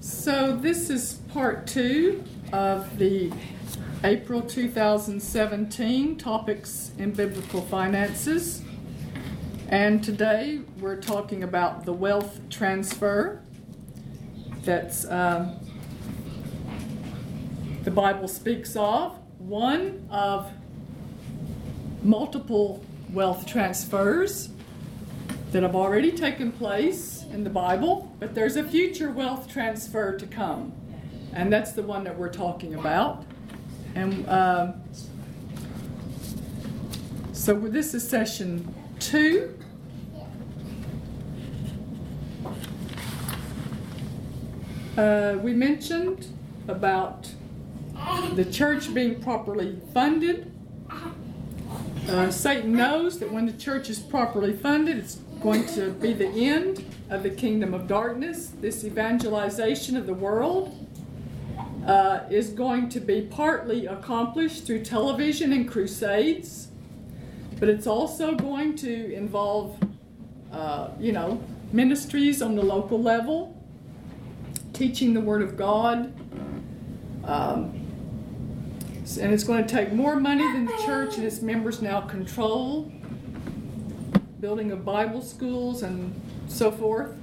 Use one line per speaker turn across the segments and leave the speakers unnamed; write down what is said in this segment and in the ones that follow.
So, this is part two of the April 2017 Topics in Biblical Finances. And today we're talking about the wealth transfer that's um, the Bible speaks of. One of multiple wealth transfers that have already taken place in the Bible, but there's a future wealth transfer to come. And that's the one that we're talking about. And um, so this is session two. Uh, we mentioned about the church being properly funded. Uh, Satan knows that when the church is properly funded, it's going to be the end of the kingdom of darkness. This evangelization of the world uh, is going to be partly accomplished through television and crusades, but it's also going to involve, uh, you know, ministries on the local level, teaching the Word of God. Um, and it's going to take more money than the church and its members now control, building of Bible schools and so forth.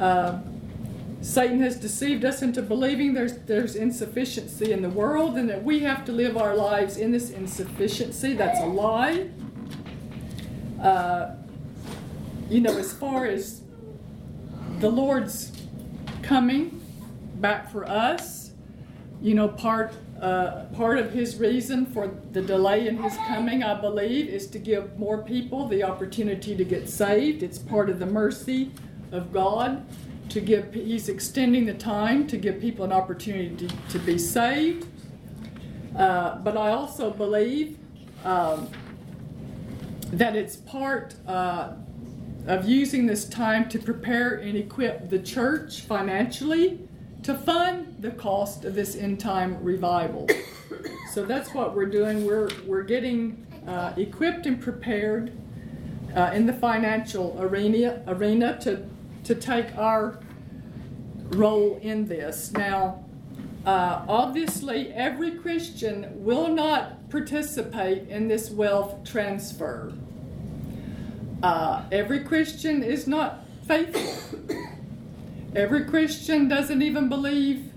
Uh, Satan has deceived us into believing there's, there's insufficiency in the world and that we have to live our lives in this insufficiency. That's a lie. Uh, you know, as far as the Lord's coming back for us, you know, part uh, part of his reason for the delay in his coming, I believe, is to give more people the opportunity to get saved. It's part of the mercy of God to give, he's extending the time to give people an opportunity to, to be saved. Uh, but I also believe um, that it's part uh, of using this time to prepare and equip the church financially to fund the cost of this end time revival. so that's what we're doing. We're, we're getting uh, equipped and prepared uh, in the financial arena, arena to, to take our role in this. Now, uh, obviously, every Christian will not participate in this wealth transfer. Uh, every Christian is not faithful. Every Christian doesn't even believe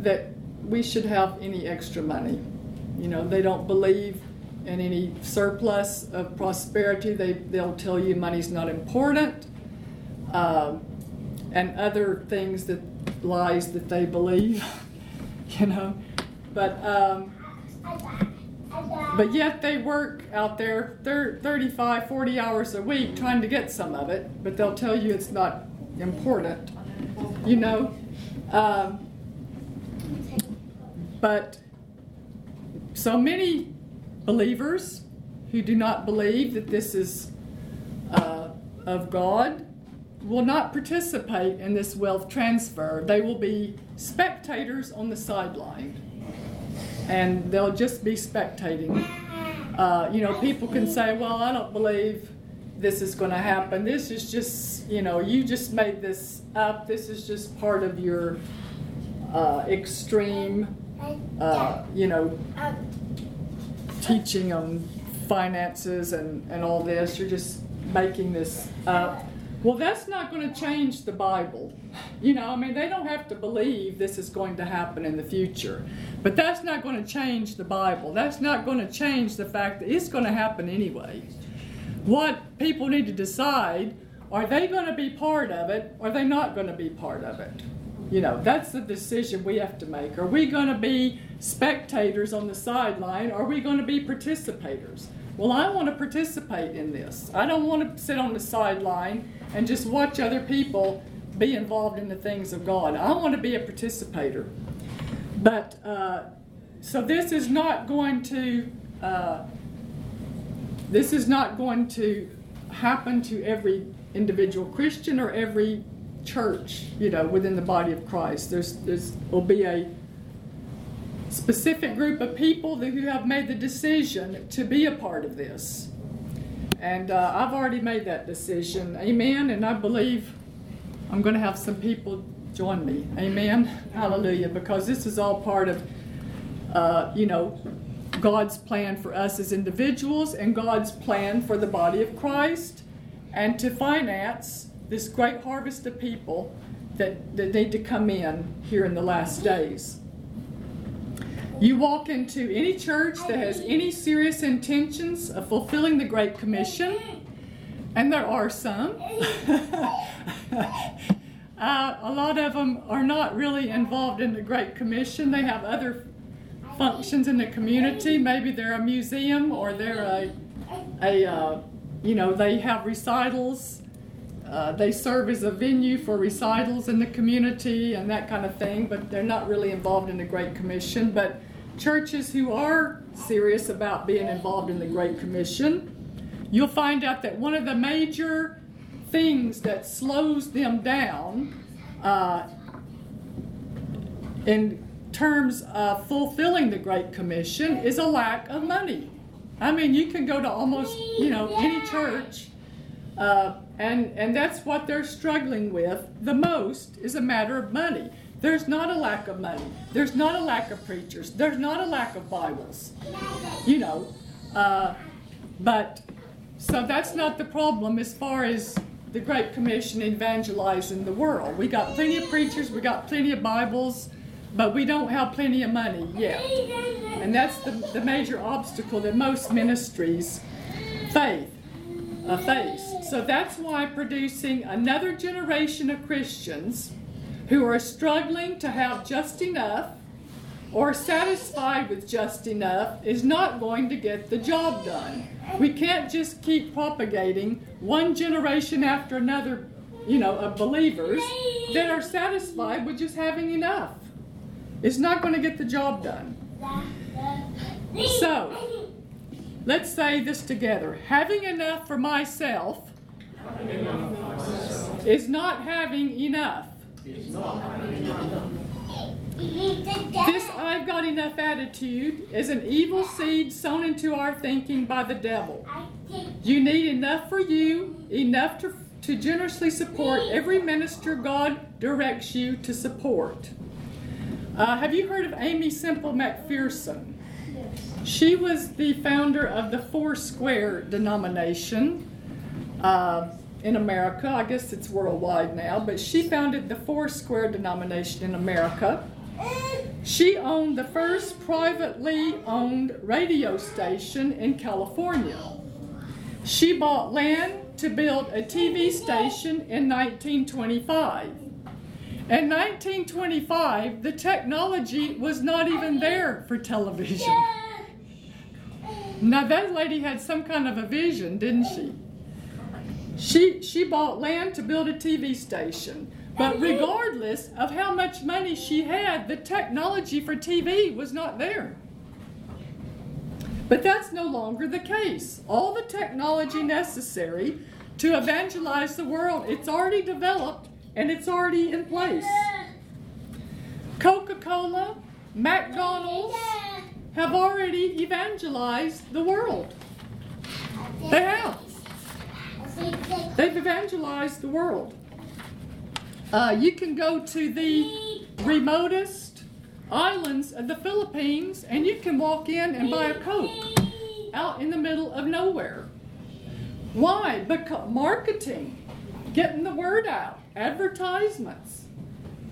that we should have any extra money. You know, they don't believe in any surplus of prosperity. They, they'll tell you money's not important. Um, and other things that lies that they believe, you know. But um, but yet they work out there 35, 40 hours a week trying to get some of it, but they'll tell you it's not important you know. Um, but so many believers who do not believe that this is uh, of God will not participate in this wealth transfer. They will be spectators on the sideline. And they'll just be spectating. Uh, you know, people can say, well, I don't believe this is going to happen. This is just, you know, you just made this up. This is just part of your uh, extreme, uh, you know, teaching on finances and, and all this. You're just making this up. Well, that's not going to change the Bible. You know, I mean, they don't have to believe this is going to happen in the future. But that's not going to change the Bible. That's not going to change the fact that it's going to happen anyway what people need to decide are they going to be part of it or are they not going to be part of it? You know, that's the decision we have to make. Are we going to be spectators on the sideline or are we going to be participators? Well, I want to participate in this. I don't want to sit on the sideline and just watch other people be involved in the things of God. I want to be a participator. But uh, so this is not going to uh, this is not going to happen to every individual Christian or every church, you know, within the body of Christ. There's, there's will be a specific group of people who have made the decision to be a part of this. And uh, I've already made that decision. Amen. And I believe I'm going to have some people join me. Amen. Hallelujah. Because this is all part of, uh, you know, God's plan for us as individuals and God's plan for the body of Christ and to finance this great harvest of people that, that need to come in here in the last days. You walk into any church that has any serious intentions of fulfilling the Great Commission, and there are some. uh, a lot of them are not really involved in the Great Commission. They have other functions in the community. Maybe they're a museum or they're a, a uh, you know, they have recitals. Uh, they serve as a venue for recitals in the community and that kind of thing, but they're not really involved in the Great Commission. But churches who are serious about being involved in the Great Commission, you'll find out that one of the major things that slows them down uh, in terms of fulfilling the Great Commission is a lack of money. I mean, you can go to almost, you know, any church, uh, and, and that's what they're struggling with the most is a matter of money. There's not a lack of money. There's not a lack of preachers. There's not a lack of Bibles. You know, uh, but so that's not the problem as far as the Great Commission evangelizing the world. We got plenty of preachers, we got plenty of Bibles, but we don't have plenty of money yet. And that's the, the major obstacle that most ministries faith, uh, face. So that's why producing another generation of Christians who are struggling to have just enough or satisfied with just enough is not going to get the job done. We can't just keep propagating one generation after another, you know, of believers that are satisfied with just having enough. It's not going to get the job done. So, let's say this together. Having enough for myself is not having enough. This I've got enough attitude is an evil seed sown into our thinking by the devil. You need enough for you, enough to, to generously support every minister God directs you to support. Uh, have you heard of Aimee Semple McPherson? She was the founder of the Four Square denomination uh, in America. I guess it's worldwide now, but she founded the Four Square denomination in America. She owned the first privately owned radio station in California. She bought land to build a TV station in 1925. In 1925, the technology was not even there for television. Now, that lady had some kind of a vision, didn't she? She, she bought land to build a TV station. But regardless of how much money she had, the technology for TV was not there. But that's no longer the case. All the technology necessary to evangelize the world, it's already developed and it's already in place. Coca Cola, McDonald's have already evangelized the world. They have. They've evangelized the world. Uh, you can go to the remotest islands of the Philippines and you can walk in and buy a Coke out in the middle of nowhere. Why? Because marketing, getting the word out advertisements.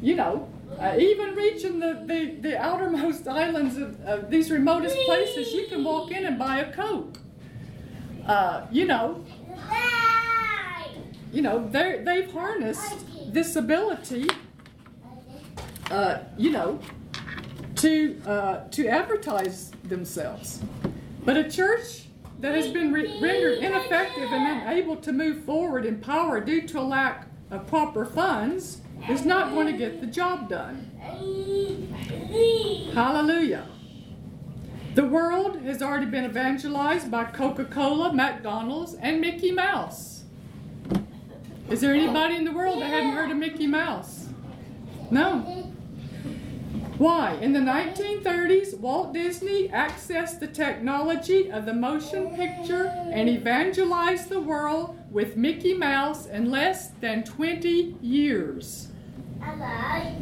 You know, uh, even reaching the, the, the outermost islands of, of, these remotest places, you can walk in and buy a Coke. Uh, you know, you know, they've harnessed this ability, uh, you know, to uh, to advertise themselves. But a church that has been re- rendered ineffective and unable to move forward in power due to a lack of proper funds is not going to get the job done. Hallelujah. The world has already been evangelized by Coca Cola, McDonald's, and Mickey Mouse. Is there anybody in the world that hadn't heard of Mickey Mouse? No. Why? In the 1930s, Walt Disney accessed the technology of the motion picture and evangelized the world with Mickey Mouse in less than 20 years. Hello.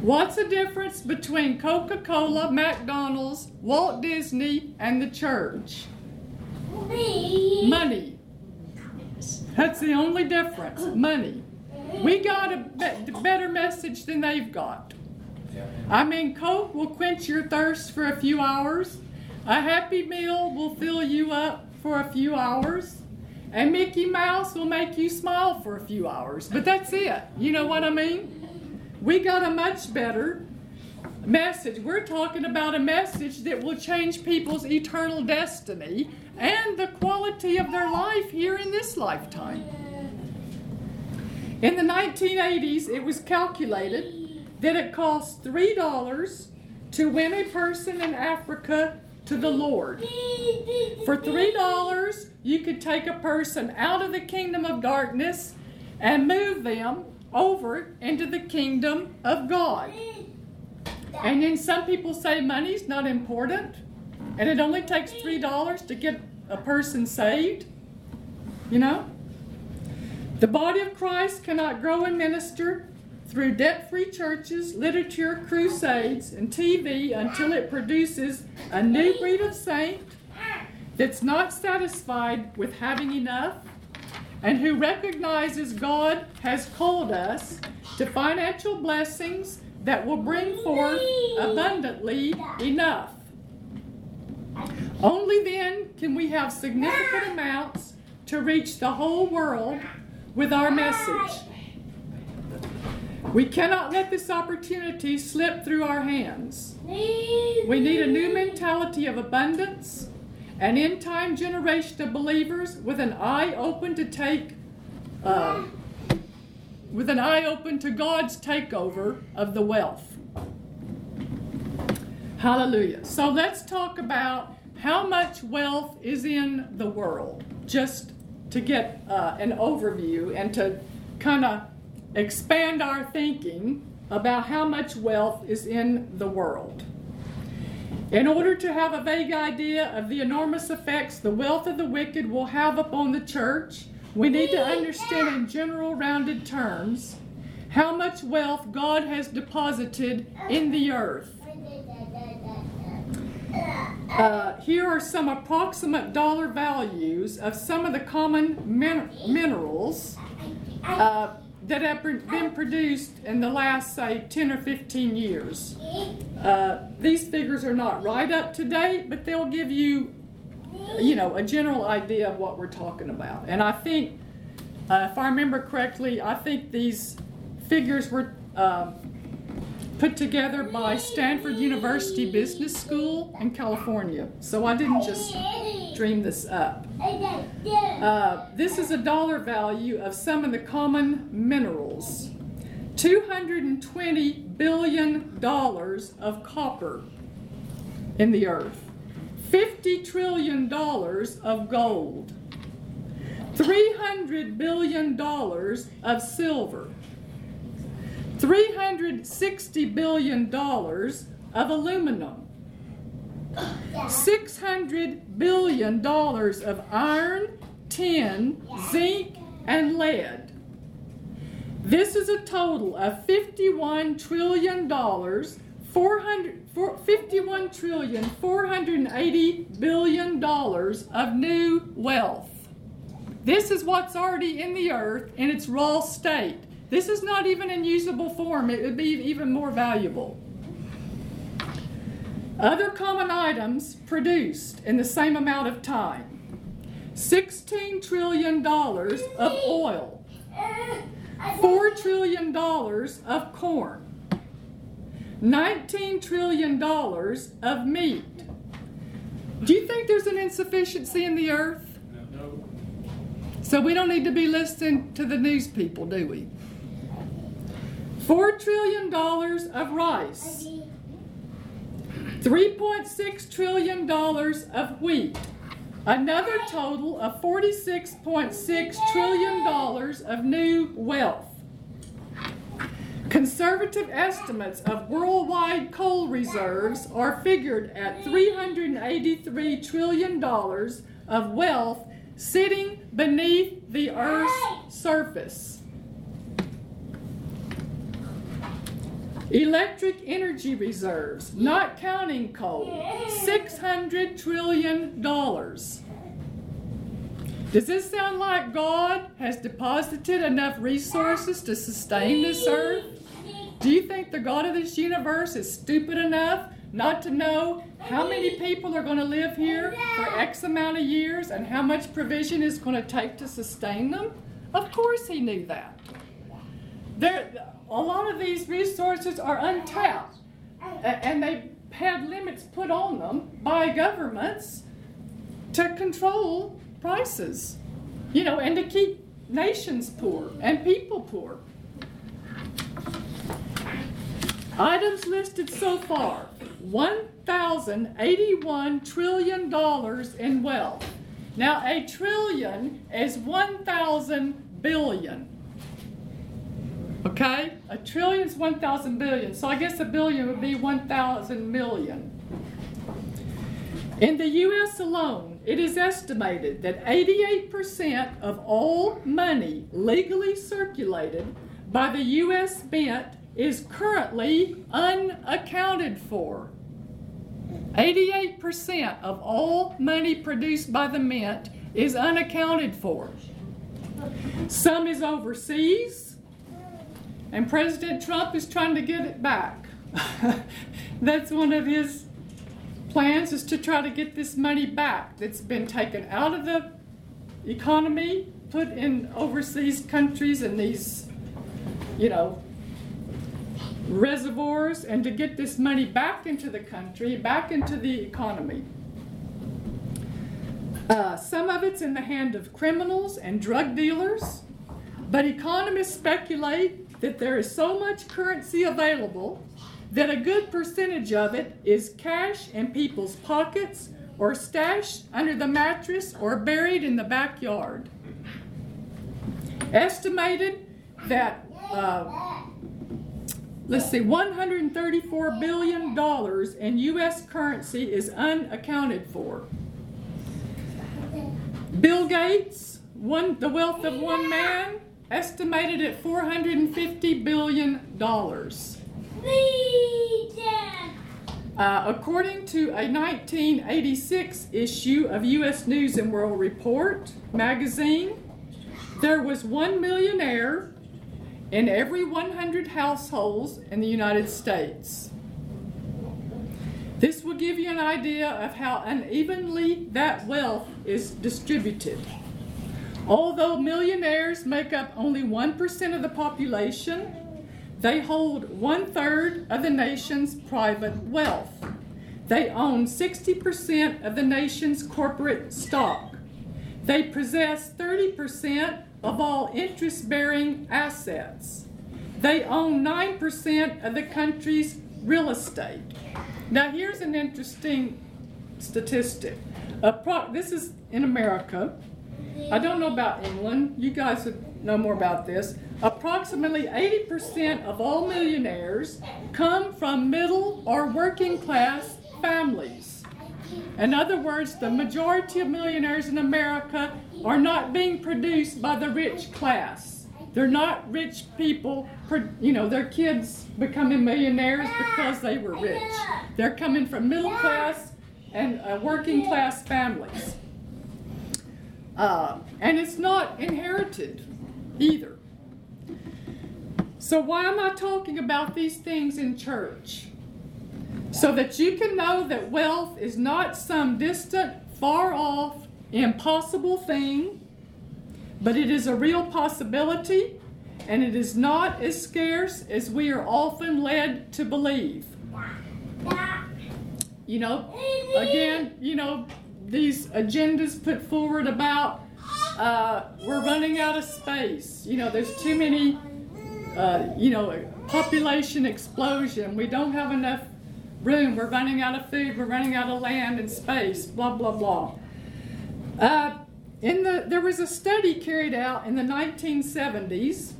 What's the difference between Coca Cola, McDonald's, Walt Disney, and the church? Money. That's the only difference. Money. We got a be- better message than they've got. I mean, Coke will quench your thirst for a few hours. A Happy Meal will fill you up for a few hours. And Mickey Mouse will make you smile for a few hours. But that's it. You know what I mean? We got a much better message. We're talking about a message that will change people's eternal destiny and the quality of their life here in this lifetime. In the 1980s, it was calculated that it cost $3 to win a person in Africa to the Lord. For $3, you could take a person out of the kingdom of darkness and move them over into the kingdom of God. And then some people say money's not important and it only takes $3 to get a person saved. You know? The body of Christ cannot grow and minister through debt free churches, literature, crusades, and TV until it produces a new breed of saint that's not satisfied with having enough and who recognizes God has called us to financial blessings that will bring forth abundantly enough. Only then can we have significant amounts to reach the whole world with our message. We cannot let this opportunity slip through our hands. We need a new mentality of abundance an end time generation of believers with an eye open to take, uh, with an eye open to God's takeover of the wealth. Hallelujah. So let's talk about how much wealth is in the world, just to get uh, an overview and to kind of expand our thinking about how much wealth is in the world. In order to have a vague idea of the enormous effects the wealth of the wicked will have upon the church, we need to understand in general, rounded terms how much wealth God has deposited in the earth. Uh, here are some approximate dollar values of some of the common min- minerals uh, that have been produced in the last, say, 10 or 15 years. Uh, these figures are not right up to date, but they'll give you, you know, a general idea of what we're talking about. And I think, uh, if I remember correctly, I think these figures were uh, put together by Stanford University Business School in California. So I didn't just dream this up. Uh, this is a dollar value of some of the common minerals. $220 billion of copper in the earth, $50 trillion of gold, $300 billion of silver, $360 billion of aluminum, $600 billion of iron, tin, zinc, and lead. This is a total of $51 trillion, 400, 51 trillion, 480 billion dollars of new wealth. This is what's already in the earth in its raw state. This is not even in usable form. It would be even more valuable. Other common items produced in the same amount of time $16 trillion of oil, $4 trillion of corn, $19 trillion of meat. Do you think there's an insufficiency in the earth? No. So we don't need to be listening to the news people, do we? $4 trillion of rice. $3.6 trillion of wheat, another total of $46.6 trillion of new wealth. Conservative estimates of worldwide coal reserves are figured at $383 trillion of wealth sitting beneath the Earth's surface. Electric energy reserves, not counting coal, $600 trillion. Does this sound like God has deposited enough resources to sustain this earth? Do you think the God of this universe is stupid enough not to know how many people are going to live here for X amount of years and how much provision is going to take to sustain them? Of course, he knew that. There, a lot of these resources are untapped, and they had limits put on them by governments to control prices, you know, and to keep nations poor and people poor. Items listed so far $1,081 trillion in wealth. Now, a trillion is 1,000 billion. Okay? A trillion is 1,000 billion. So I guess a billion would be 1,000 million. In the U.S. alone, it is estimated that 88% of all money legally circulated by the U.S. Mint is currently unaccounted for. 88% of all money produced by the Mint is unaccounted for. Some is overseas, and President Trump is trying to get it back. That's one of his plans is to try to get this money back that's been taken out of the economy, put in overseas countries and these, you know, reservoirs and to get this money back into the country, back into the economy. Uh, some of it's in the hand of criminals and drug dealers, but economists speculate that there is so much currency available that a good percentage of it is cash in people's pockets or stashed under the mattress or buried in the backyard. Estimated that uh, let's see, $134 billion in U.S. currency is unaccounted for. Bill Gates, one, the wealth of one man, estimated at $450 billion. Uh, according to a 1986 issue of U.S. News and World Report magazine, there was one millionaire in every 100 households in the United States. This will give you an idea of how unevenly that wealth is distributed. Although millionaires make up only 1% of the population, they hold one third of the nation's private wealth. They own 60% of the nation's corporate stock. They possess 30% of all interest bearing assets. They own 9% of the country's real estate. Now, here's an interesting statistic. This is in America. I don't know about England. You guys would know more about this. Approximately 80% of all millionaires come from middle or working class families. In other words, the majority of millionaires in America are not being produced by the rich class. They're not rich people, you know, their kids becoming millionaires because they were rich. They're coming from middle class and uh, working class families. Uh, and it's not inherited either. So, why am I talking about these things in church? So that you can know that wealth is not some distant, far off, impossible thing, but it is a real possibility, and it is not as scarce as we are often led to believe. You know, again, you know, these agendas put forward about uh, we're running out of space. You know, there's too many, uh, you know, population explosion. We don't have enough room. We're running out of food. We're running out of land and space. Blah blah blah. Uh, in the, there was a study carried out in the 1970s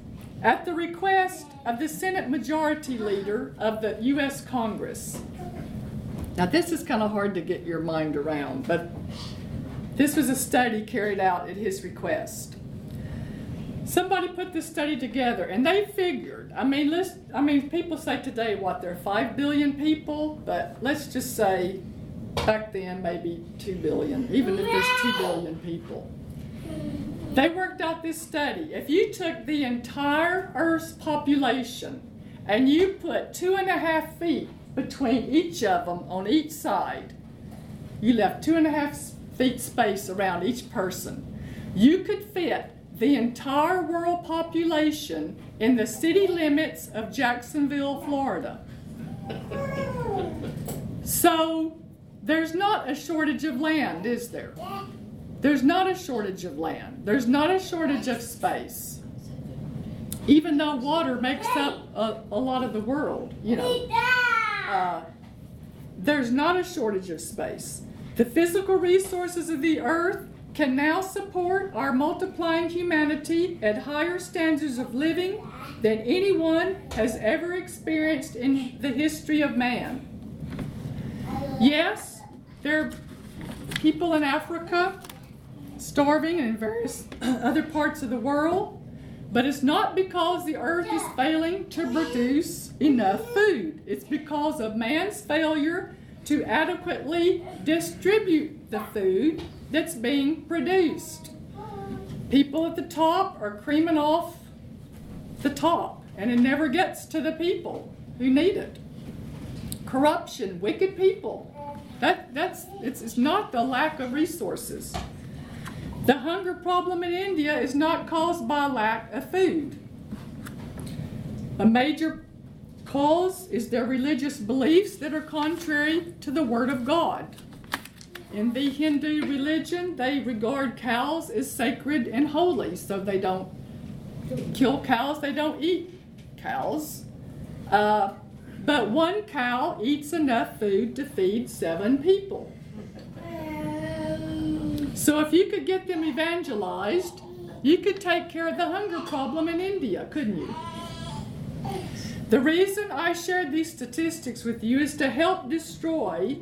at the request of the Senate Majority Leader of the U.S. Congress. Now, this is kind of hard to get your mind around, but This was a study carried out at his request. Somebody put this study together and they figured, I mean, let's, I mean, people say today what, there are 5 billion people, but let's just say back then maybe 2 billion, even if there's 2 billion people. They worked out this study. If you took the entire Earth's population and you put two and a half feet between each of them on each side, you left two and a half feet space around each person. You could fit the entire world population in the city limits of Jacksonville, Florida. So there's not a shortage of land, is there? There's not a shortage of land. There's not a shortage of space. Even though water makes up a, a lot of the world, you know. Uh, there's not a shortage of space. The physical resources of the earth can now support our multiplying humanity at higher standards of living than anyone has ever experienced in the history of man. Yes, there are people in Africa starving and in various other parts of the world, but it's not because the earth is failing to produce enough food. It's because of man's failure to adequately distribute the food that's being produced. People at the top are creaming off the top, and it never gets to the people who need it. Corruption, wicked people. That, that's, it's, it's not the lack of resources. The hunger problem in India is not caused by lack of food. A major cause is their religious beliefs that are contrary to the Word of God. In the Hindu religion, they regard cows as sacred and holy, so they don't kill cows, they don't eat cows. Uh, but one cow eats enough food to feed seven people. So if you could get them evangelized, you could take care of the hunger problem in India, couldn't you? The reason I shared these statistics with you is to help destroy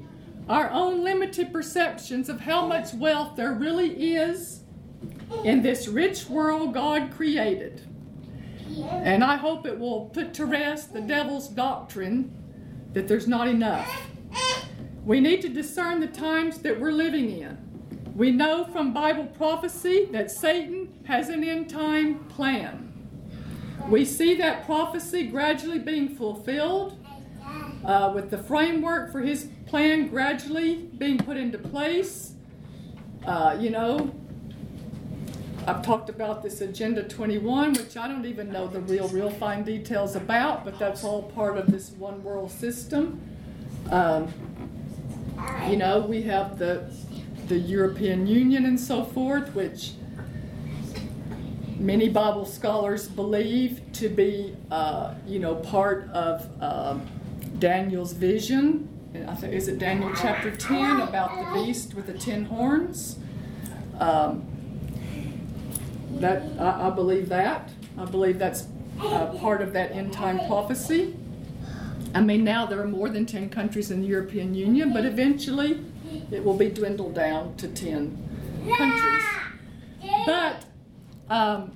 our own limited perceptions of how much wealth there really is in this rich world God created. And I hope it will put to rest the devil's doctrine that there's not enough. We need to discern the times that we're living in. We know from Bible prophecy that Satan has an end time plan. We see that prophecy gradually being fulfilled uh, with the framework for his plan gradually being put into place. Uh, you know, I've talked about this Agenda 21, which I don't even know the real, real fine details about, but that's all part of this one world system. Um, you know, we have the the European Union and so forth, which many Bible scholars believe to be, uh, you know, part of um, Daniel's vision. I think is it Daniel chapter 10 about the beast with the ten horns. Um, that I, I, believe that. I believe that's uh, part of that end time prophecy. I mean, now there are more than 10 countries in the European Union, but eventually it will be dwindled down to 10 countries. But um,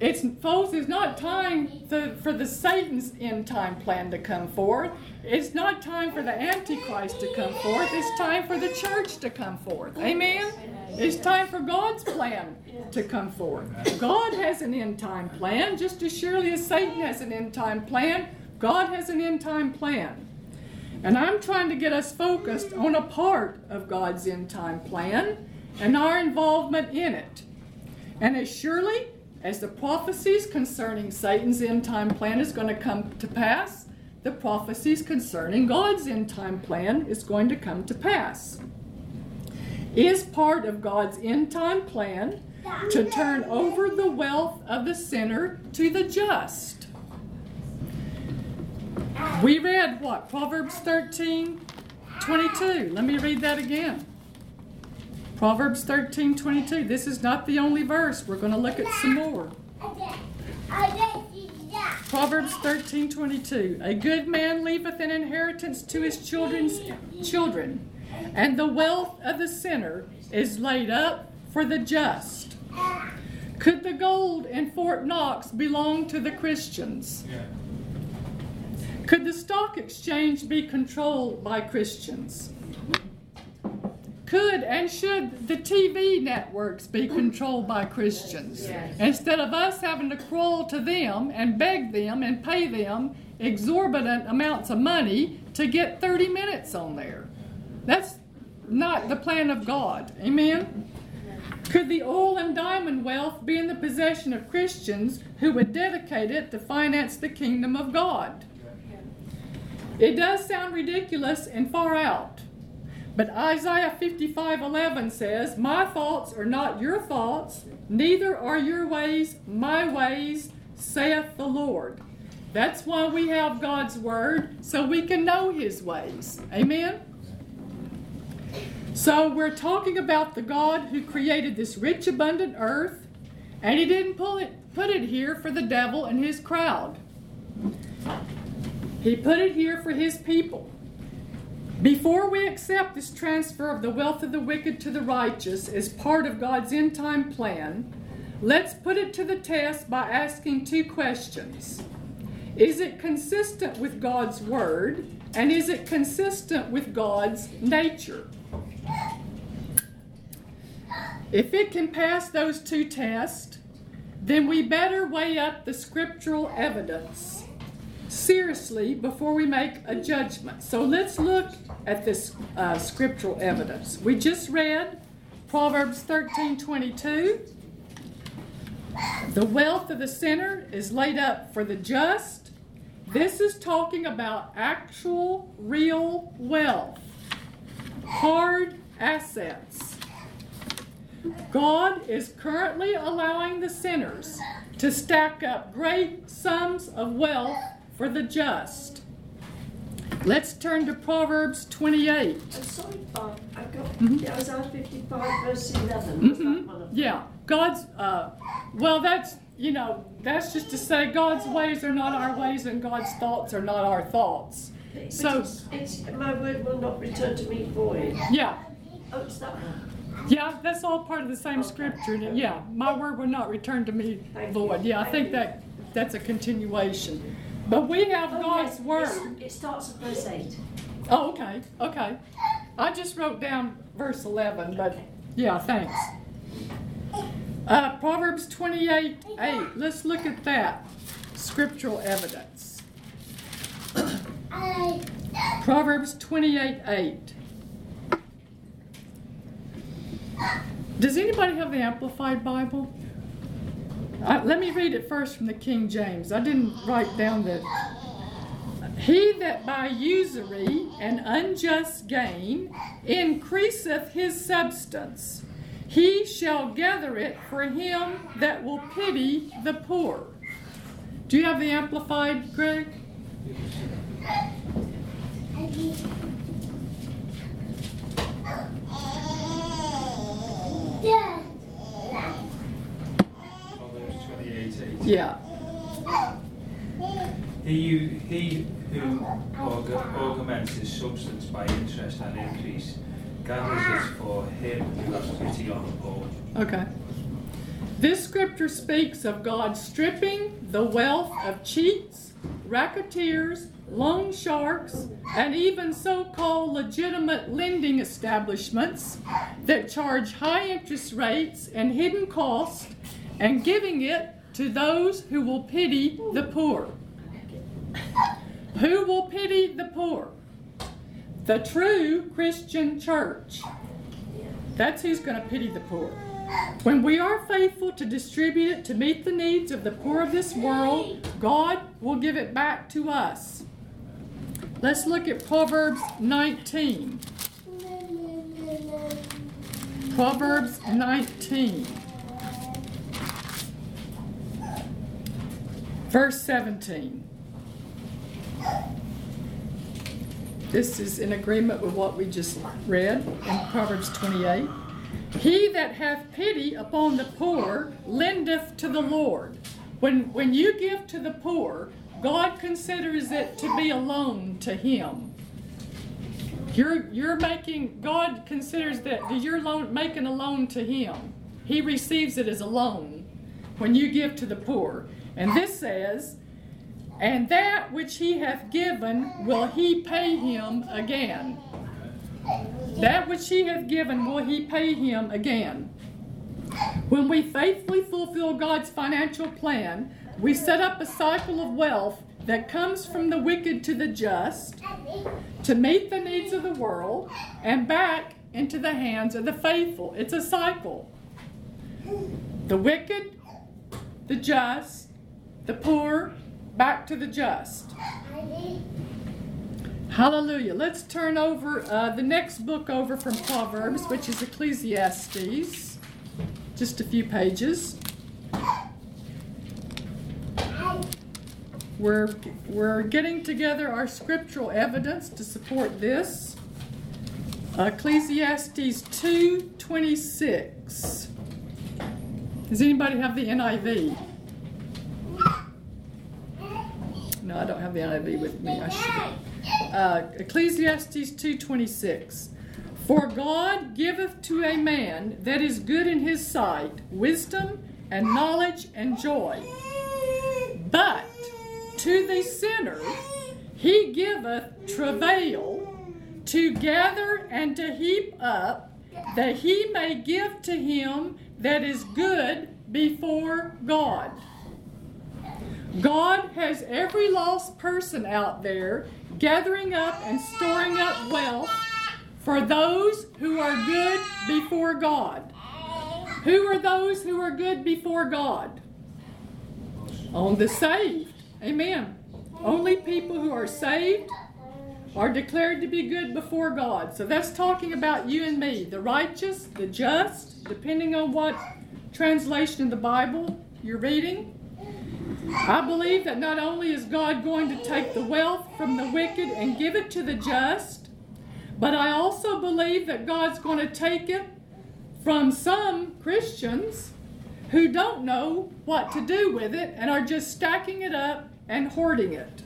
it's folks, it's not time to, for the Satan's end time plan to come forth. It's not time for the Antichrist to come forth. It's time for the church to come forth. Amen? It's time for God's plan to come forth. God has an end time plan, just as surely as Satan has an end time plan. God has an end time plan. And I'm trying to get us focused on a part of God's end time plan and our involvement in it. And as surely as the prophecies concerning Satan's end time plan is going to come to pass, the prophecies concerning God's end time plan is going to come to pass. Is part of God's end time plan to turn over the wealth of the sinner to the just. We read what? Proverbs 13, 22. Let me read that again. Proverbs 13, 22. This is not the only verse. We're going to look at some more. Proverbs 13, 22. A good man leaveth an inheritance to his children's children, and the wealth of the sinner is laid up for the just. Could the gold in Fort Knox belong to the Christians?
Yeah.
Could the stock exchange be controlled by Christians? Could and should the TV networks be controlled by Christians?
Yes.
Instead of us having to crawl to them and beg them and pay them exorbitant amounts of money to get 30 minutes on there. That's not the plan of God. Amen? Could the oil and diamond wealth be in the possession of Christians who would dedicate it to finance the kingdom of God? It does sound ridiculous and far out. But Isaiah 55:11 says, "My thoughts are not your thoughts, neither are your ways my ways, saith the Lord." That's why we have God's word so we can know his ways. Amen. So we're talking about the God who created this rich abundant earth and he didn't pull it put it here for the devil and his crowd. He put it here for his people. Before we accept this transfer of the wealth of the wicked to the righteous as part of God's end time plan, let's put it to the test by asking two questions. Is it consistent with God's word? And is it consistent with God's nature? If it can pass those two tests, then we better weigh up the scriptural evidence seriously before we make a judgment. So let's look at this uh, scriptural evidence. We just read Proverbs 13 22. The wealth of the sinner is laid up for the just. This is talking about actual, real wealth, hard assets. God is currently allowing the sinners to stack up great sums of wealth for the just. Let's turn to Proverbs 28.
I'm sorry, Bob. I got
Mhm.
yeah, Isaiah 55, verse 11. Was that one
hmm Yeah, God's, uh, well, that's, you know, that's just to say God's ways are not our ways and God's thoughts are not our thoughts.
But
So-
it's, it's, my word will not return to me void.
Yeah,
Oh, it's that one.
yeah, that's all part of the same
Okay.
scripture. and Yeah, my word will not return to me
Thank
void.
you.
Yeah, I
Thank
think
you.
that that's a continuation. But we have
Oh,
God's
yes,
word.
it's- It starts at verse 8.
Oh, okay, okay. I just wrote down verse 11, but yeah, thanks. Uh, Proverbs 28 8. Let's look at that scriptural evidence. Proverbs 28 8. Does anybody have the Amplified Bible? Uh, let me read it first from the King James. I didn't write down the. He that by usury and unjust gain increaseth his substance, he shall gather it for him that will pity the poor. Do you have the Amplified, Greg?
Proverbs 28 8.
Yeah.
He who, he who augments his substance by interest and increase gathers it for him who has pity on the poor.
Okay. This scripture speaks of God stripping the wealth of cheats, racketeers, loan sharks, and even so called legitimate lending establishments that charge high interest rates and hidden costs and giving it to those who will pity the poor. Who will pity the poor? The true Christian church. That's who's going to pity the poor. When we are faithful to distribute it to meet the needs of the poor of this world, God will give it back to us. Let's look at Proverbs 19. Proverbs 19. Verse 17. This is in agreement with what we just read in Proverbs 28. He that hath pity upon the poor lendeth to the Lord. When, when you give to the poor, God considers it to be a loan to Him. You're you're making God considers that you're loan, making a loan to Him. He receives it as a loan when you give to the poor. And this says, and that which He hath given will He pay him again. That which He hath given will He pay him again. When we faithfully fulfill God's financial plan, we set up a cycle of wealth that comes from the wicked to the just to meet the needs of the world and back into the hands of the faithful. It's a cycle. The wicked, the just, the poor, back to the just. Hallelujah. Let's turn over uh, the next book over from Proverbs, which is Ecclesiastes. Just a few pages. We're, we're getting together our scriptural evidence to support this. Ecclesiastes 2:26. Does anybody have the NIV? No, I don't have the NIV with me. I should. Uh, Ecclesiastes 2:26. For God giveth to a man that is good in his sight wisdom and knowledge and joy. But to the sinner he giveth travail to gather and to heap up, that he may give to him that is good before God. God has every lost person out there gathering up and storing up wealth for those who are good before God. Who are those who are good before God? On the saved. Amen. Only people who are saved are declared to be good before God. So that's talking about you and me, the righteous, the just, depending on what translation of the Bible you're reading. I believe that not only is God going to take the wealth from the wicked and give it to the just, but I also believe that God's going to take it from some Christians who don't know what to do with it and are just stacking it up and hoarding it.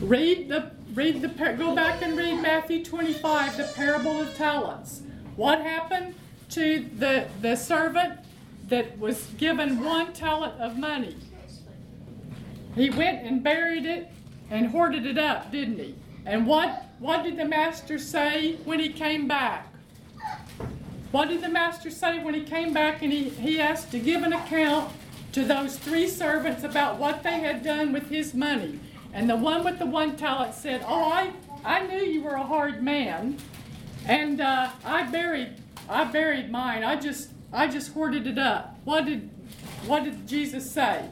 Read the read the go back and read Matthew 25, the parable of talents. What happened to the the servant that was given one talent of money? He went and buried it and hoarded it up, didn't he? And what what did the master say when he came back? What did the master say when he came back and he, he asked to give an account to those three servants about what they had done with his money? And the one with the one talent said, Oh, I, I knew you were a hard man, and uh, I buried I buried mine. I just I just hoarded it up. What did what did Jesus say?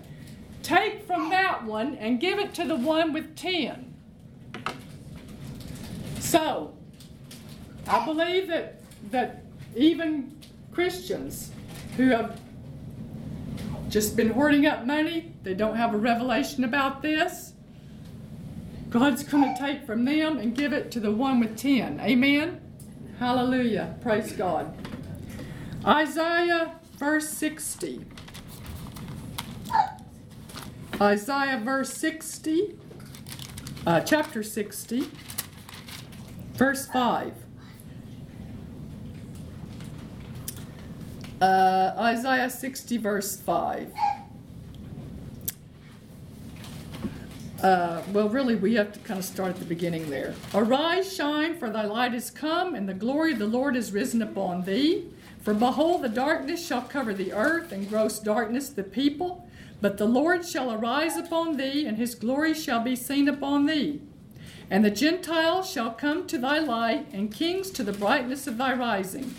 Take from that one and give it to the one with ten. So, I believe that that even Christians who have just been hoarding up money, they don't have a revelation about this. God's going to take from them and give it to the one with 10. Amen? Hallelujah. Praise God. Isaiah verse 60. Isaiah verse 60, uh, chapter 60, verse 5. Uh, Isaiah 60, verse 5. Uh, well, really, we have to kind of start at the beginning there. Arise, shine, for thy light is come, and the glory of the Lord is risen upon thee. For behold, the darkness shall cover the earth, and gross darkness the people. But the Lord shall arise upon thee, and his glory shall be seen upon thee. And the Gentiles shall come to thy light, and kings to the brightness of thy rising.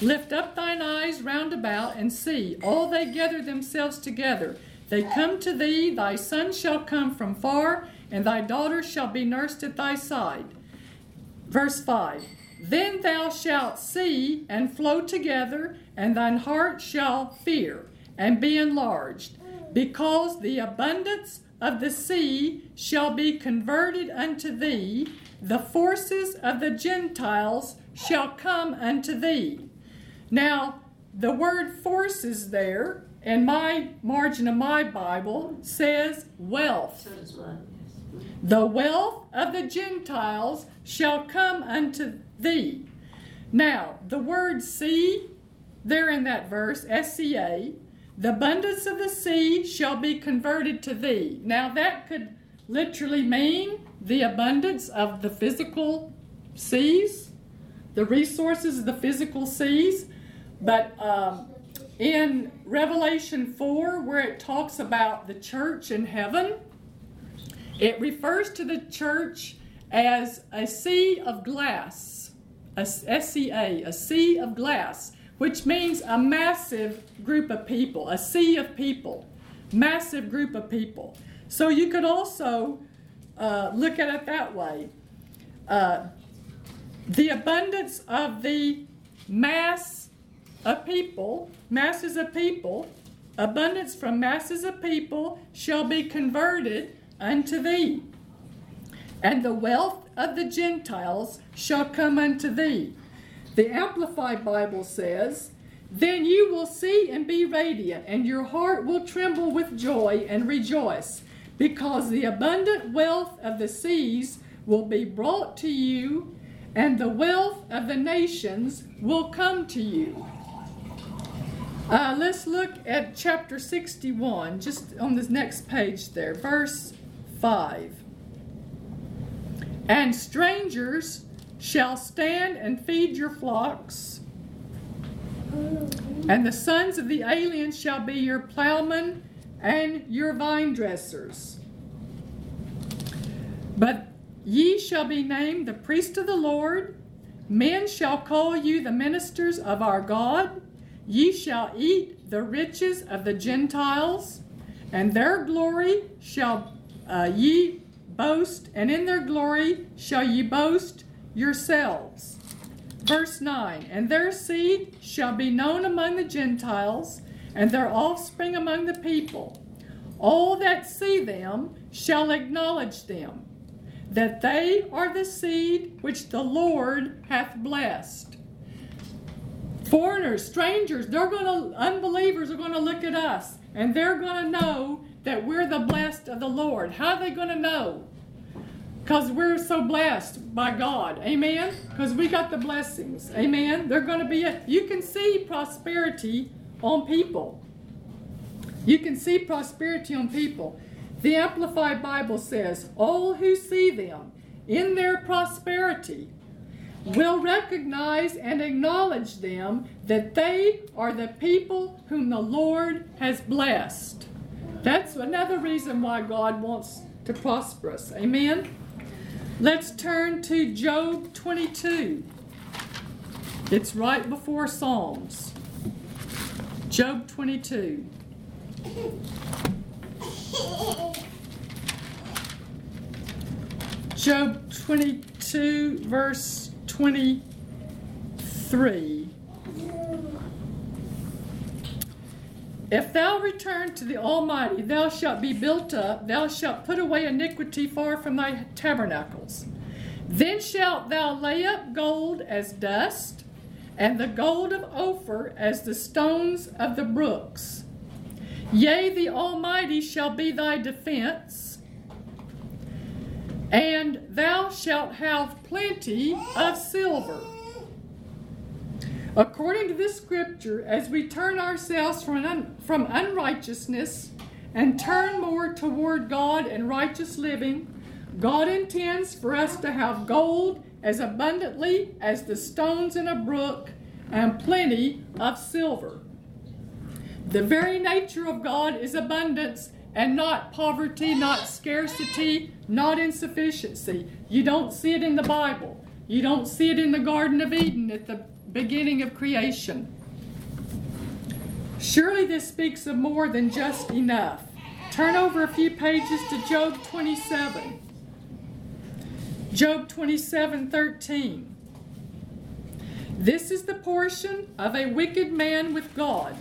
Lift up thine eyes round about, and see, all they gather themselves together. They come to thee, thy son shall come from far, and thy daughter shall be nursed at thy side. Verse 5 Then thou shalt see and flow together, and thine heart shall fear and be enlarged because the abundance of the sea shall be converted unto thee, the forces of the Gentiles shall come unto thee. Now, the word forces there and my margin of my Bible says wealth.
So does mine, yes.
The wealth of the Gentiles shall come unto thee. Now, the word sea, there in that verse, SCA, the abundance of the sea shall be converted to thee. Now, that could literally mean the abundance of the physical seas, the resources of the physical seas. But um, in Revelation 4, where it talks about the church in heaven, it refers to the church as a sea of glass, a SCA, a sea of glass, which means a massive group of people, a sea of people, massive group of people. So you could also uh, look at it that way. Uh, the abundance of the mass of people, masses of people, abundance from masses of people shall be converted unto thee. And the wealth of the Gentiles shall come unto thee. The Amplified Bible says, Then you will see and be radiant, and your heart will tremble with joy and rejoice, because the abundant wealth of the seas will be brought to you, and the wealth of the nations will come to you. Uh, let's look at chapter 61, just on this next page there, verse 5. And strangers shall stand and feed your flocks, and the sons of the aliens shall be your plowmen and your vine dressers. But ye shall be named the priest of the Lord. Men shall call you the ministers of our God. Ye shall eat the riches of the Gentiles, and their glory shall uh, ye boast, and in their glory shall ye boast yourselves. Verse 9 And their seed shall be known among the Gentiles, and their offspring among the people. All that see them shall acknowledge them, that they are the seed which the Lord hath blessed. Foreigners, strangers, they're going to, unbelievers are going to look at us, and they're going to know that we're the blessed of the Lord. How are they going to know? Because we're so blessed by God. Amen? Because we got the blessings. Amen? They're going to be, a, you can see prosperity on people. You can see prosperity on people. The Amplified Bible says, All who see them in their prosperity will recognize and acknowledge them that they are the people whom the Lord has blessed. That's another reason why God wants to prosper us. Amen? Let's turn to Job 22. It's right before Psalms. Job 22. Job 22, verse 23. If thou return to the Almighty, thou shalt be built up, thou shalt put away iniquity far from thy tabernacles. Then shalt thou lay up gold as dust, and the gold of Ophir as the stones of the brooks. Yea, the Almighty shall be thy defense, and thou shalt have plenty of silver. According to this scripture, as we turn ourselves from, un- from unrighteousness and turn more toward God and righteous living, God intends for us to have gold as abundantly as the stones in a brook and plenty of silver. The very nature of God is abundance and not poverty, not scarcity, not insufficiency. You don't see it in the Bible. You don't see it in the Garden of Eden at the beginning of creation. Surely this speaks of more than just enough. Turn over a few pages to Job 27. Job 27 13. This is the portion of a wicked man with God,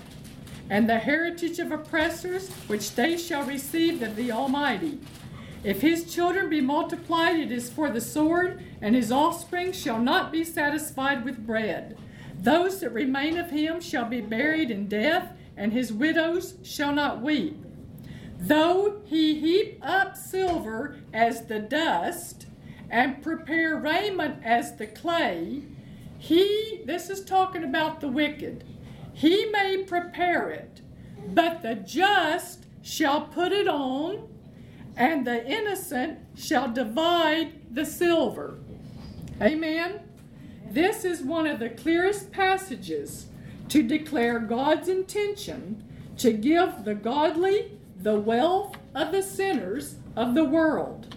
and the heritage of oppressors which they shall receive of the Almighty. If his children be multiplied, it is for the sword, and his offspring shall not be satisfied with bread. Those that remain of him shall be buried in death, and his widows shall not weep. Though he heap up silver as the dust, and prepare raiment as the clay, he, this is talking about the wicked, he may prepare it, but the just shall put it on, and the innocent shall divide the silver. Amen. This is one of the clearest passages to declare God's intention to give the godly the wealth of the sinners of the world.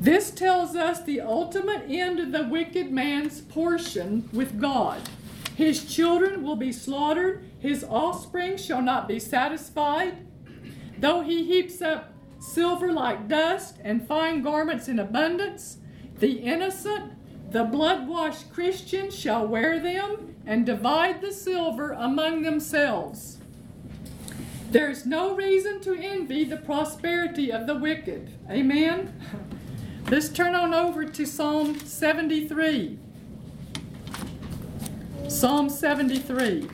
This tells us the ultimate end of the wicked man's portion with God. His children will be slaughtered, his offspring shall not be satisfied. Though he heaps up silver like dust and fine garments in abundance, the innocent, the blood washed Christian shall wear them and divide the silver among themselves. There is no reason to envy the prosperity of the wicked. Amen. Let's turn on over to Psalm 73. Psalm 73.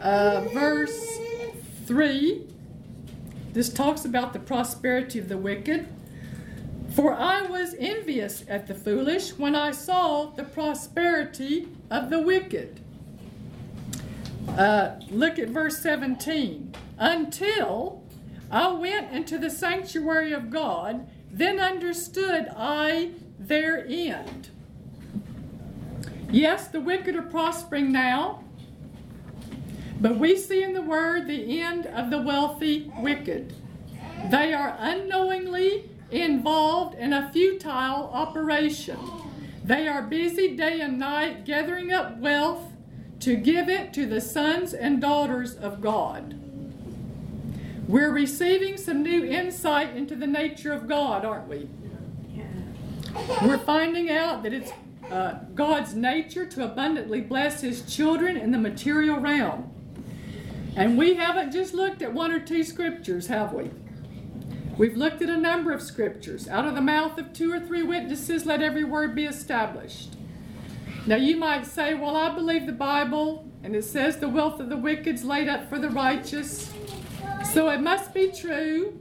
Uh, verse 3. This talks about the prosperity of the wicked. For I was envious at the foolish when I saw the prosperity of the wicked. Uh, look at verse 17. Until I went into the sanctuary of God, then understood I their end. Yes, the wicked are prospering now, but we see in the word the end of the wealthy wicked. They are unknowingly involved in a futile operation. They are busy day and night gathering up wealth to give it to the sons and daughters of God. We're receiving some new insight into the nature of God, aren't we? We're finding out that it's uh, God's nature to abundantly bless His children in the material realm. And we haven't just looked at one or two scriptures, have we? We've looked at a number of scriptures. Out of the mouth of two or three witnesses, let every word be established. Now, you might say, Well, I believe the Bible, and it says the wealth of the wicked's laid up for the righteous. So it must be true.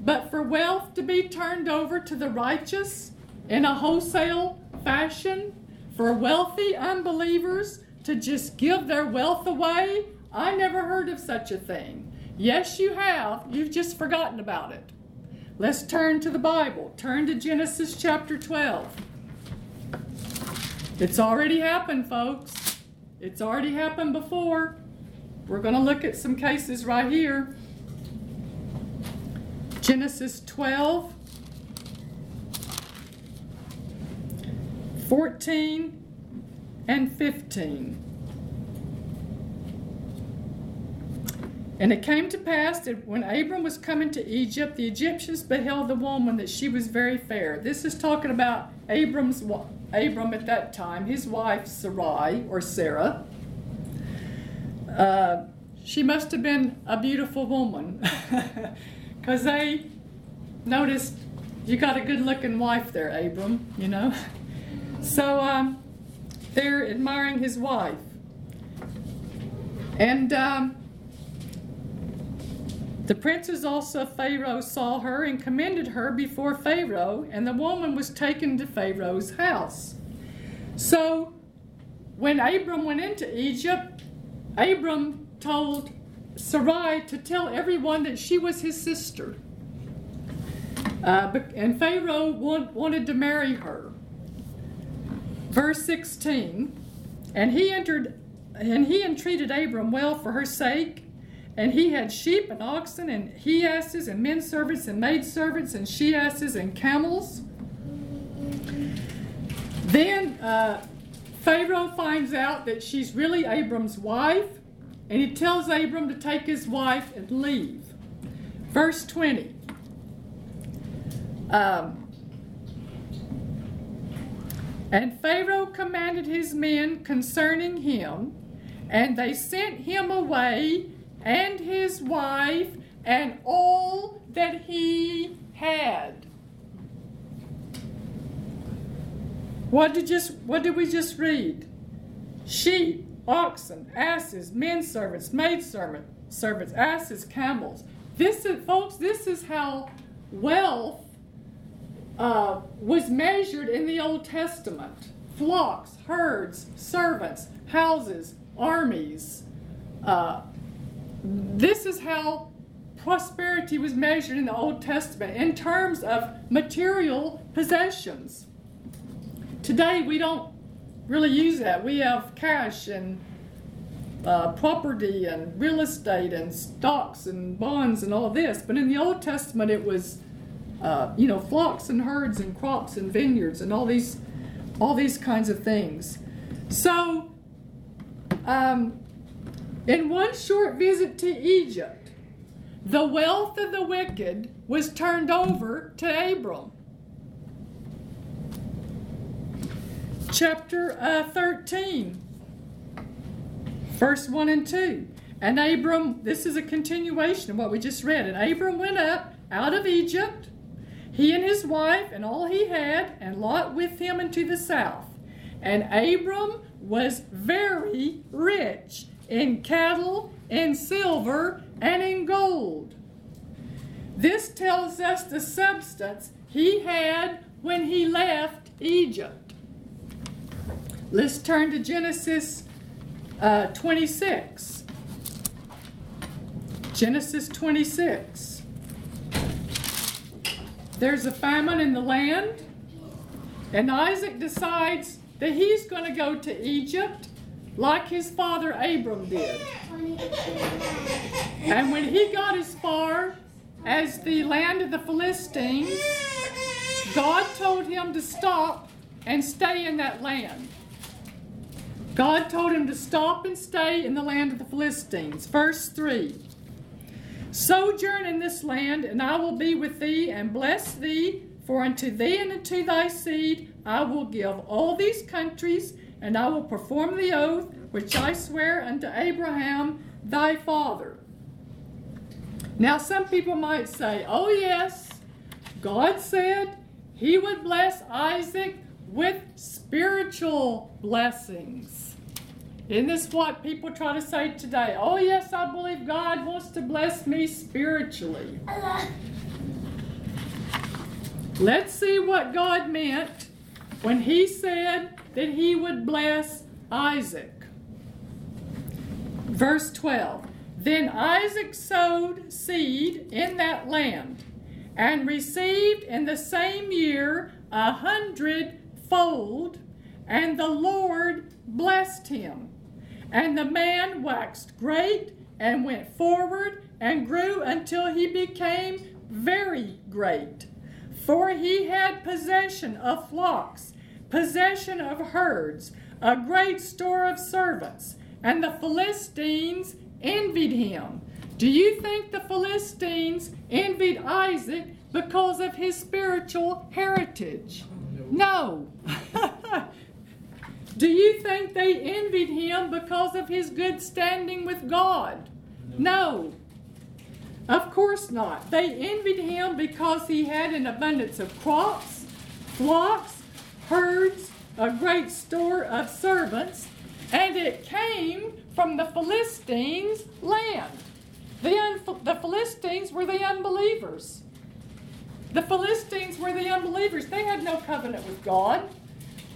But for wealth to be turned over to the righteous in a wholesale fashion, for wealthy unbelievers to just give their wealth away, I never heard of such a thing. Yes, you have. You've just forgotten about it. Let's turn to the Bible. Turn to Genesis chapter 12. It's already happened, folks. It's already happened before. We're going to look at some cases right here. Genesis 12, 14, and 15. And it came to pass that when Abram was coming to Egypt, the Egyptians beheld the woman that she was very fair. This is talking about Abram's Abram at that time, his wife Sarai or Sarah. Uh, she must have been a beautiful woman because they noticed you got a good looking wife there, Abram, you know. So um, they're admiring his wife. And um, the princes also Pharaoh saw her and commended her before Pharaoh, and the woman was taken to Pharaoh's house. So when Abram went into Egypt, Abram told Sarai to tell everyone that she was his sister. Uh, and Pharaoh want, wanted to marry her. Verse 16, and he entered and he entreated Abram well for her sake, and he had sheep and oxen and he asses and men servants and maid servants and she asses and camels. Then uh, Pharaoh finds out that she's really Abram's wife, and he tells Abram to take his wife and leave. Verse 20. Um, and Pharaoh commanded his men concerning him, and they sent him away and his wife and all that he had. What did just what did we just read? Sheep, oxen, asses, men servants, maid servant, servants, asses, camels. This is, folks, this is how wealth uh, was measured in the Old Testament flocks, herds, servants, houses, armies. Uh, this is how prosperity was measured in the Old Testament in terms of material possessions. Today, we don't really use that. We have cash and uh, property and real estate and stocks and bonds and all this. But in the Old Testament, it was, uh, you know, flocks and herds and crops and vineyards and all these, all these kinds of things. So, um, in one short visit to Egypt, the wealth of the wicked was turned over to Abram. Chapter uh, 13, verse 1 and 2. And Abram, this is a continuation of what we just read. And Abram went up out of Egypt, he and his wife, and all he had, and Lot with him into the south. And Abram was very rich in cattle, in silver, and in gold. This tells us the substance he had when he left Egypt. Let's turn to Genesis uh, 26. Genesis 26. There's a famine in the land, and Isaac decides that he's going to go to Egypt like his father Abram did. And when he got as far as the land of the Philistines, God told him to stop and stay in that land. God told him to stop and stay in the land of the Philistines. Verse 3 Sojourn in this land, and I will be with thee and bless thee, for unto thee and unto thy seed I will give all these countries, and I will perform the oath which I swear unto Abraham thy father. Now, some people might say, oh, yes, God said he would bless Isaac with spiritual blessings. Isn't this what people try to say today? Oh, yes, I believe God wants to bless me spiritually. Let's see what God meant when he said that he would bless Isaac. Verse 12 Then Isaac sowed seed in that land and received in the same year a hundredfold, and the Lord blessed him. And the man waxed great and went forward and grew until he became very great. For he had possession of flocks, possession of herds, a great store of servants, and the Philistines envied him. Do you think the Philistines envied Isaac because of his spiritual heritage? No. Do you think they envied him because of his good standing with God? No. Of course not. They envied him because he had an abundance of crops, flocks, herds, a great store of servants, and it came from the Philistines' land. The, the Philistines were the unbelievers. The Philistines were the unbelievers. They had no covenant with God.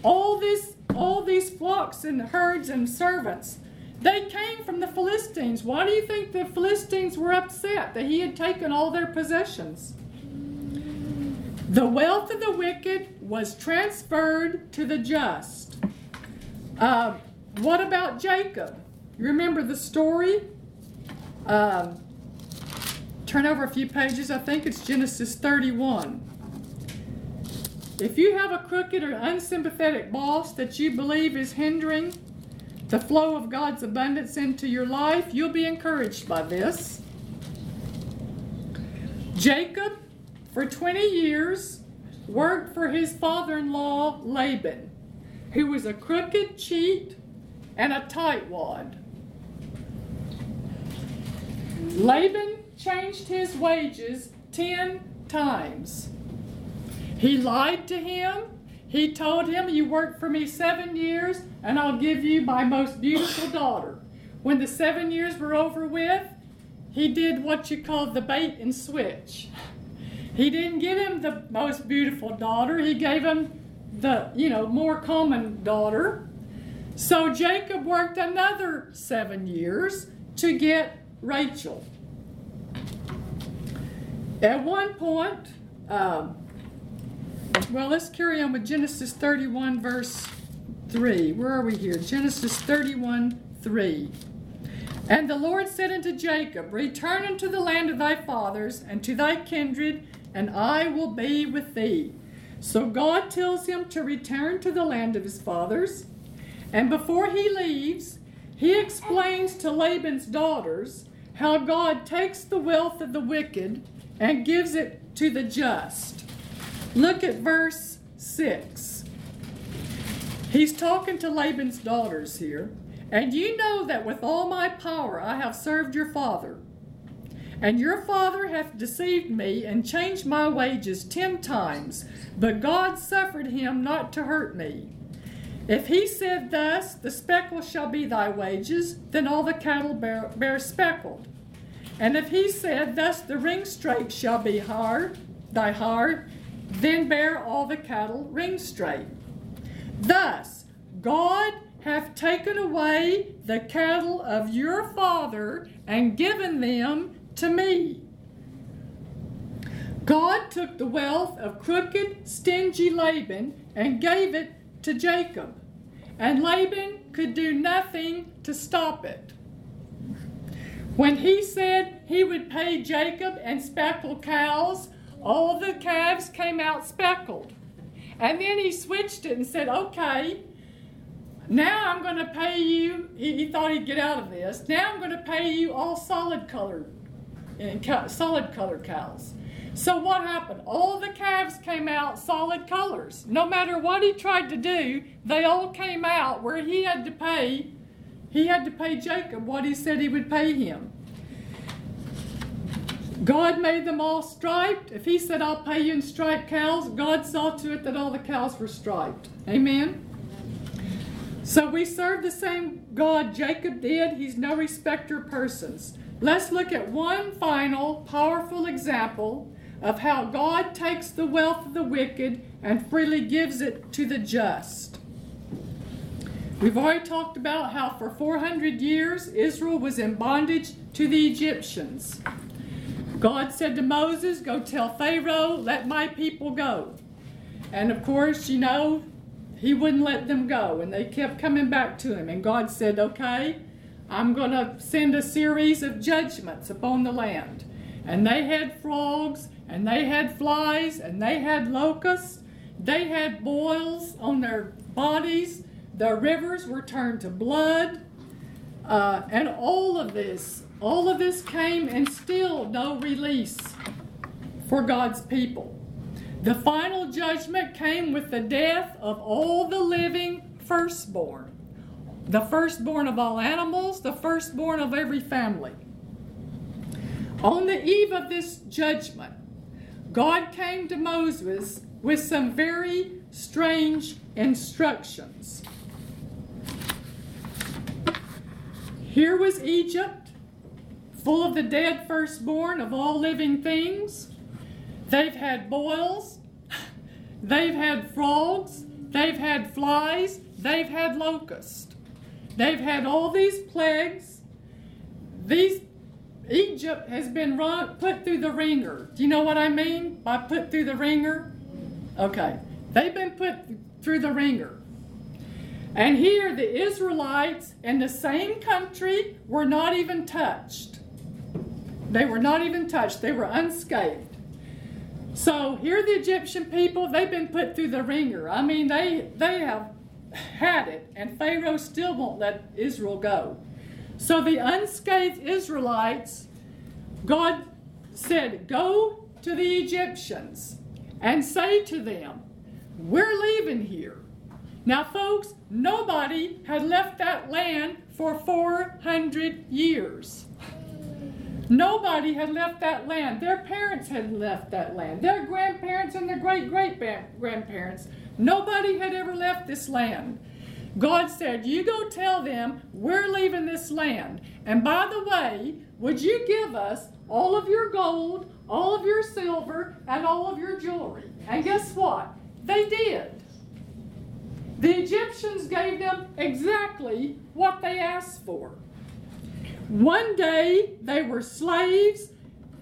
All this, all these flocks and herds and servants, they came from the Philistines. Why do you think the Philistines were upset that he had taken all their possessions? The wealth of the wicked was transferred to the just. Uh, what about Jacob? You remember the story? Um, turn over a few pages. I think it's Genesis 31. If you have a crooked or unsympathetic boss that you believe is hindering the flow of God's abundance into your life, you'll be encouraged by this. Jacob, for 20 years, worked for his father in law, Laban, who was a crooked cheat and a tightwad. Laban changed his wages ten times. He lied to him, he told him, You worked for me seven years, and I'll give you my most beautiful daughter. When the seven years were over with, he did what you call the bait and switch. He didn't give him the most beautiful daughter, he gave him the, you know, more common daughter. So Jacob worked another seven years to get Rachel. At one point, um, well, let's carry on with Genesis 31, verse 3. Where are we here? Genesis 31, 3. And the Lord said unto Jacob, Return unto the land of thy fathers and to thy kindred, and I will be with thee. So God tells him to return to the land of his fathers. And before he leaves, he explains to Laban's daughters how God takes the wealth of the wicked and gives it to the just. Look at verse 6. He's talking to Laban's daughters here. And you know that with all my power I have served your father. And your father hath deceived me and changed my wages ten times, but God suffered him not to hurt me. If he said thus, The speckle shall be thy wages, then all the cattle bear, bear speckled. And if he said, Thus the ringstraked shall be hard, thy hard, then bear all the cattle ringstraked. Thus God hath taken away the cattle of your father and given them to me. God took the wealth of crooked, stingy Laban and gave it to Jacob, and Laban could do nothing to stop it. When he said he would pay Jacob and speckled cows, all the calves came out speckled. And then he switched it and said, okay, now I'm going to pay you. He, thought he'd get out of this. Now I'm going to pay you all solid colored, solid colored cows. So what happened? All the calves came out solid colors. No matter what he tried to do, they all came out where he had to pay he had to pay Jacob what he said he would pay him. God made them all striped. If he said, I'll pay you in striped cows, God saw to it that all the cows were striped. Amen? So we serve the same God Jacob did. He's no respecter of persons. Let's look at one final powerful example of how God takes the wealth of the wicked and freely gives it to the just. We've already talked about how for 400 years Israel was in bondage to the Egyptians. God said to Moses, Go tell Pharaoh, let my people go. And of course, you know, he wouldn't let them go, and they kept coming back to him. And God said, Okay, I'm going to send a series of judgments upon the land. And they had frogs, and they had flies, and they had locusts. They had boils on their bodies the rivers were turned to blood. Uh, and all of this, all of this came and still no release for God's people. The final judgment came with the death of all the living firstborn. The firstborn of all animals, the firstborn of every family. On the eve of this judgment, God came to Moses with some very strange instructions. Here was Egypt, full of the dead firstborn of all living things. They've had boils, they've had frogs, they've had flies, they've had locusts. They've had all these plagues. These Egypt has been run, put through the wringer. Do you know what I mean by put through the wringer? Okay. They've been put through the wringer. And here the Israelites in the same country were not even touched. They were not even touched, they were unscathed. So here the Egyptian people, they've been put through the wringer. I mean, they they have had it, and Pharaoh still won't let Israel go. So the unscathed Israelites, God said, Go to the Egyptians and say to them, We're leaving here. Now, folks, nobody had left that land for 400 years. Nobody had left that land. Their parents had left that land. Their grandparents and their great great grandparents. Nobody had ever left this land. God said, You go tell them we're leaving this land. And by the way, would you give us all of your gold, all of your silver, and all of your jewelry? And guess what? They did. The Egyptians gave them exactly what they asked for. One day they were slaves,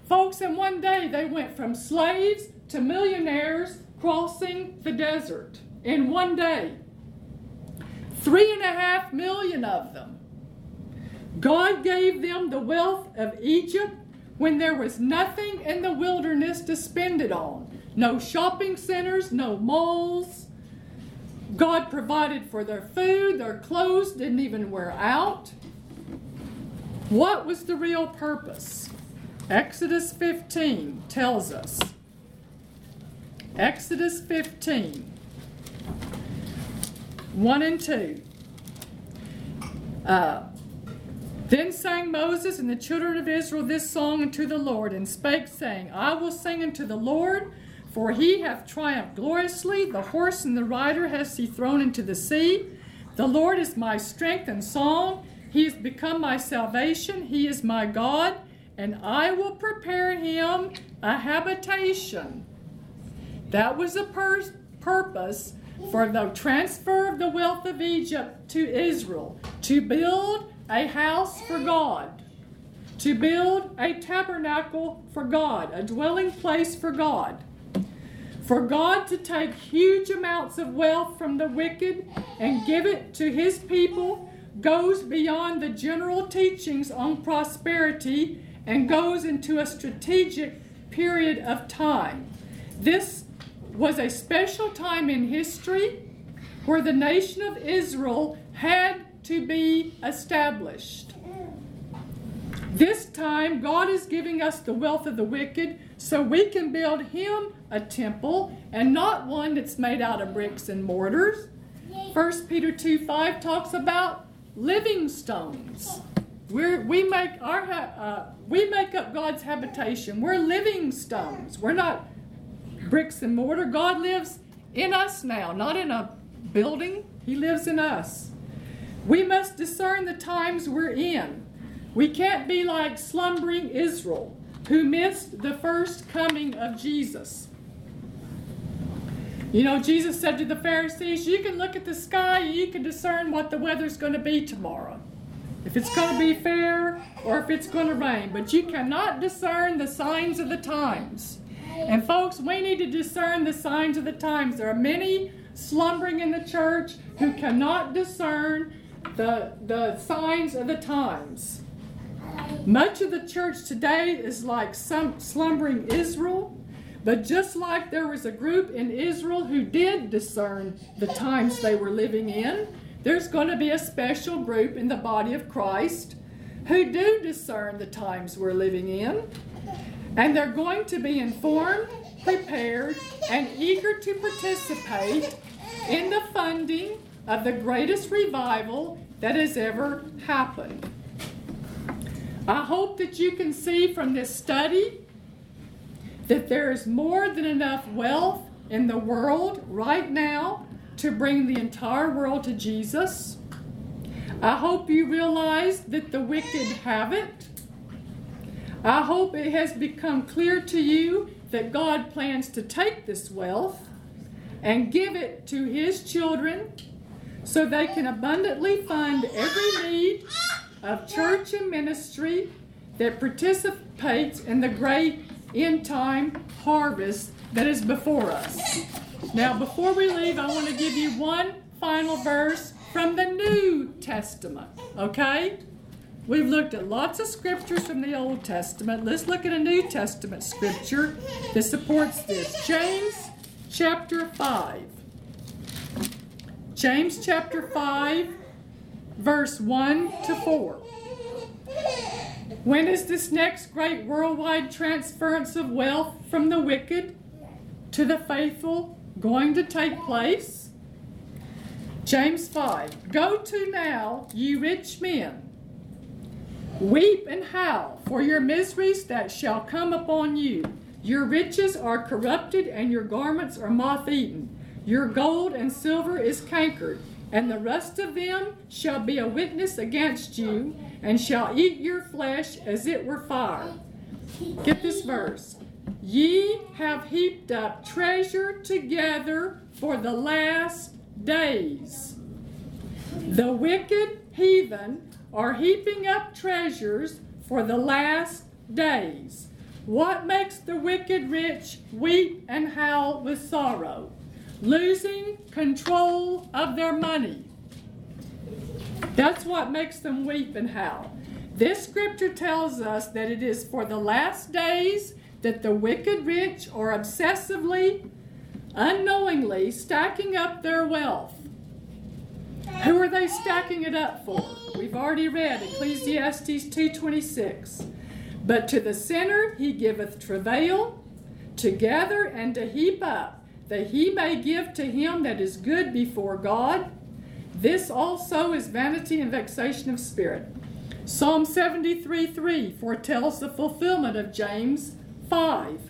folks, and one day they went from slaves to millionaires crossing the desert in one day. Three and a half million of them. God gave them the wealth of Egypt when there was nothing in the wilderness to spend it on. No shopping centers, no malls. God provided for their food, their clothes didn't even wear out. What was the real purpose? Exodus 15 tells us. Exodus 15, 1 and 2. Uh, then sang Moses and the children of Israel this song unto the Lord, and spake, saying, I will sing unto the Lord, for he hath triumphed gloriously. The horse and the rider has he thrown into the sea. The Lord is my strength and song. He has become my salvation. He is my God, and I will prepare him a habitation. That was the pur- purpose for the transfer of the wealth of Egypt to Israel to build a house for God, to build a tabernacle for God, a dwelling place for God. For God to take huge amounts of wealth from the wicked and give it to his people goes beyond the general teachings on prosperity and goes into a strategic period of time. This was a special time in history where the nation of Israel had to be established. This time, God is giving us the wealth of the wicked so we can build Him a temple and not one that's made out of bricks and mortars. 1 Peter 2 5 talks about living stones. We're, we make our uh, we make up God's habitation. We're living stones. We're not bricks and mortar. God lives in us now, not in a building. He lives in us. We must discern the times we're in. We can't be like slumbering Israel, who missed the first coming of Jesus. You know, Jesus said to the Pharisees, You can look at the sky you can discern what the weather's going to be tomorrow. If it's going to be fair or if it's going to rain. But you cannot discern the signs of the times. And folks, we need to discern the signs of the times. There are many slumbering in the church who cannot discern the, the signs of the times. Much of the church today is like some slumbering Israel, but just like there was a group in Israel who did discern the times they were living in, there's going to be a special group in the body of Christ who do discern the times we're living in. And they're going to be informed, prepared, and eager to participate in the funding of the greatest revival that has ever happened. I hope that you can see from this study that there is more than enough wealth in the world right now to bring the entire world to Jesus. I hope you realize that the wicked have it. I hope it has become clear to you that God plans to take this wealth and give it to His children so they can abundantly fund every need of church and ministry that participates in the great end time harvest that is before us. Now, before we leave, I want to give you one final verse from the New Testament, okay? We've looked at lots of scriptures from the Old Testament. Let's look at a New Testament scripture that supports this. James chapter 5. James chapter 5, verse 1 to 4. When is this next great worldwide transference of wealth from the wicked to the faithful going to take place? James 5 Go to now, ye rich men, weep and howl for your miseries that shall come upon you. Your riches are corrupted, and your garments are moth eaten. Your gold and silver is cankered, and the rust of them shall be a witness against you, and shall eat your flesh as it were fire. Get this verse. Ye have heaped up treasure together for the last days. The wicked heathen are heaping up treasures for the last days. What makes the wicked rich weep and howl with sorrow? Losing control of their money. That's what makes them weep and howl. This scripture tells us that it is for the last days that the wicked rich are obsessively, unknowingly stacking up their wealth. Who are they stacking it up for? We've already read Ecclesiastes 2:26. But to the sinner he giveth travail to gather and to heap up, that he may give to him that is good before God. This also is vanity and vexation of spirit. Psalm 73 3 foretells the fulfillment of James 5.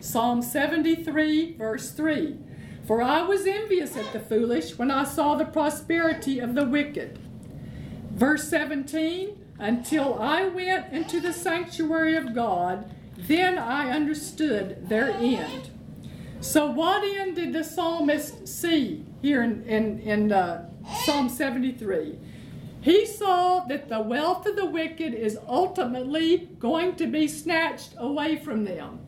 Psalm 73, verse 3. For I was envious at the foolish when I saw the prosperity of the wicked. Verse 17, until I went into the sanctuary of God, then I understood their end. So, what end did the psalmist see here in, in, in uh, Psalm 73? He saw that the wealth of the wicked is ultimately going to be snatched away from them.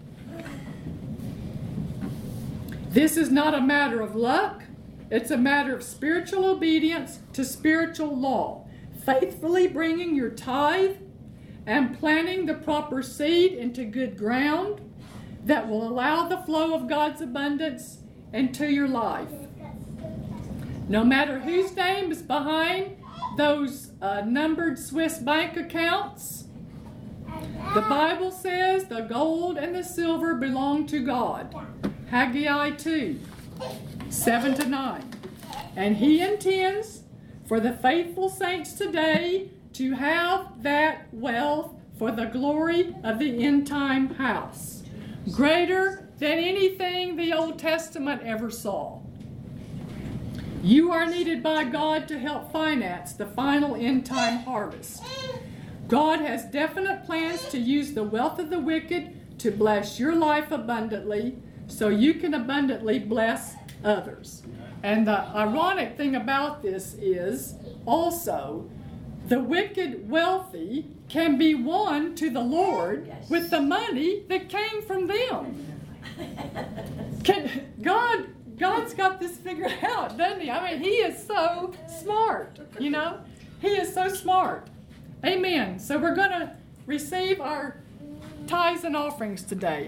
This is not a matter of luck, it's a matter of spiritual obedience to spiritual law. Faithfully bringing your tithe and planting the proper seed into good ground that will allow the flow of God's abundance into your life. No matter whose name is behind those uh, numbered Swiss bank accounts, the Bible says the gold and the silver belong to God. Haggai 2 7 to 9. And He intends for the faithful saints today to have that wealth for the glory of the end time house, greater than anything the Old Testament ever saw. You are needed by God to help finance the final end time harvest. God has definite plans to use the wealth of the wicked to bless your life abundantly so you can abundantly bless others. And the ironic thing about this is also the wicked wealthy can be won to the Lord with the money that came from them. Can, God, God's got this figured out, doesn't he? I mean, He is so smart. You know, He is so smart. Amen. So we're going to receive our tithes and offerings today.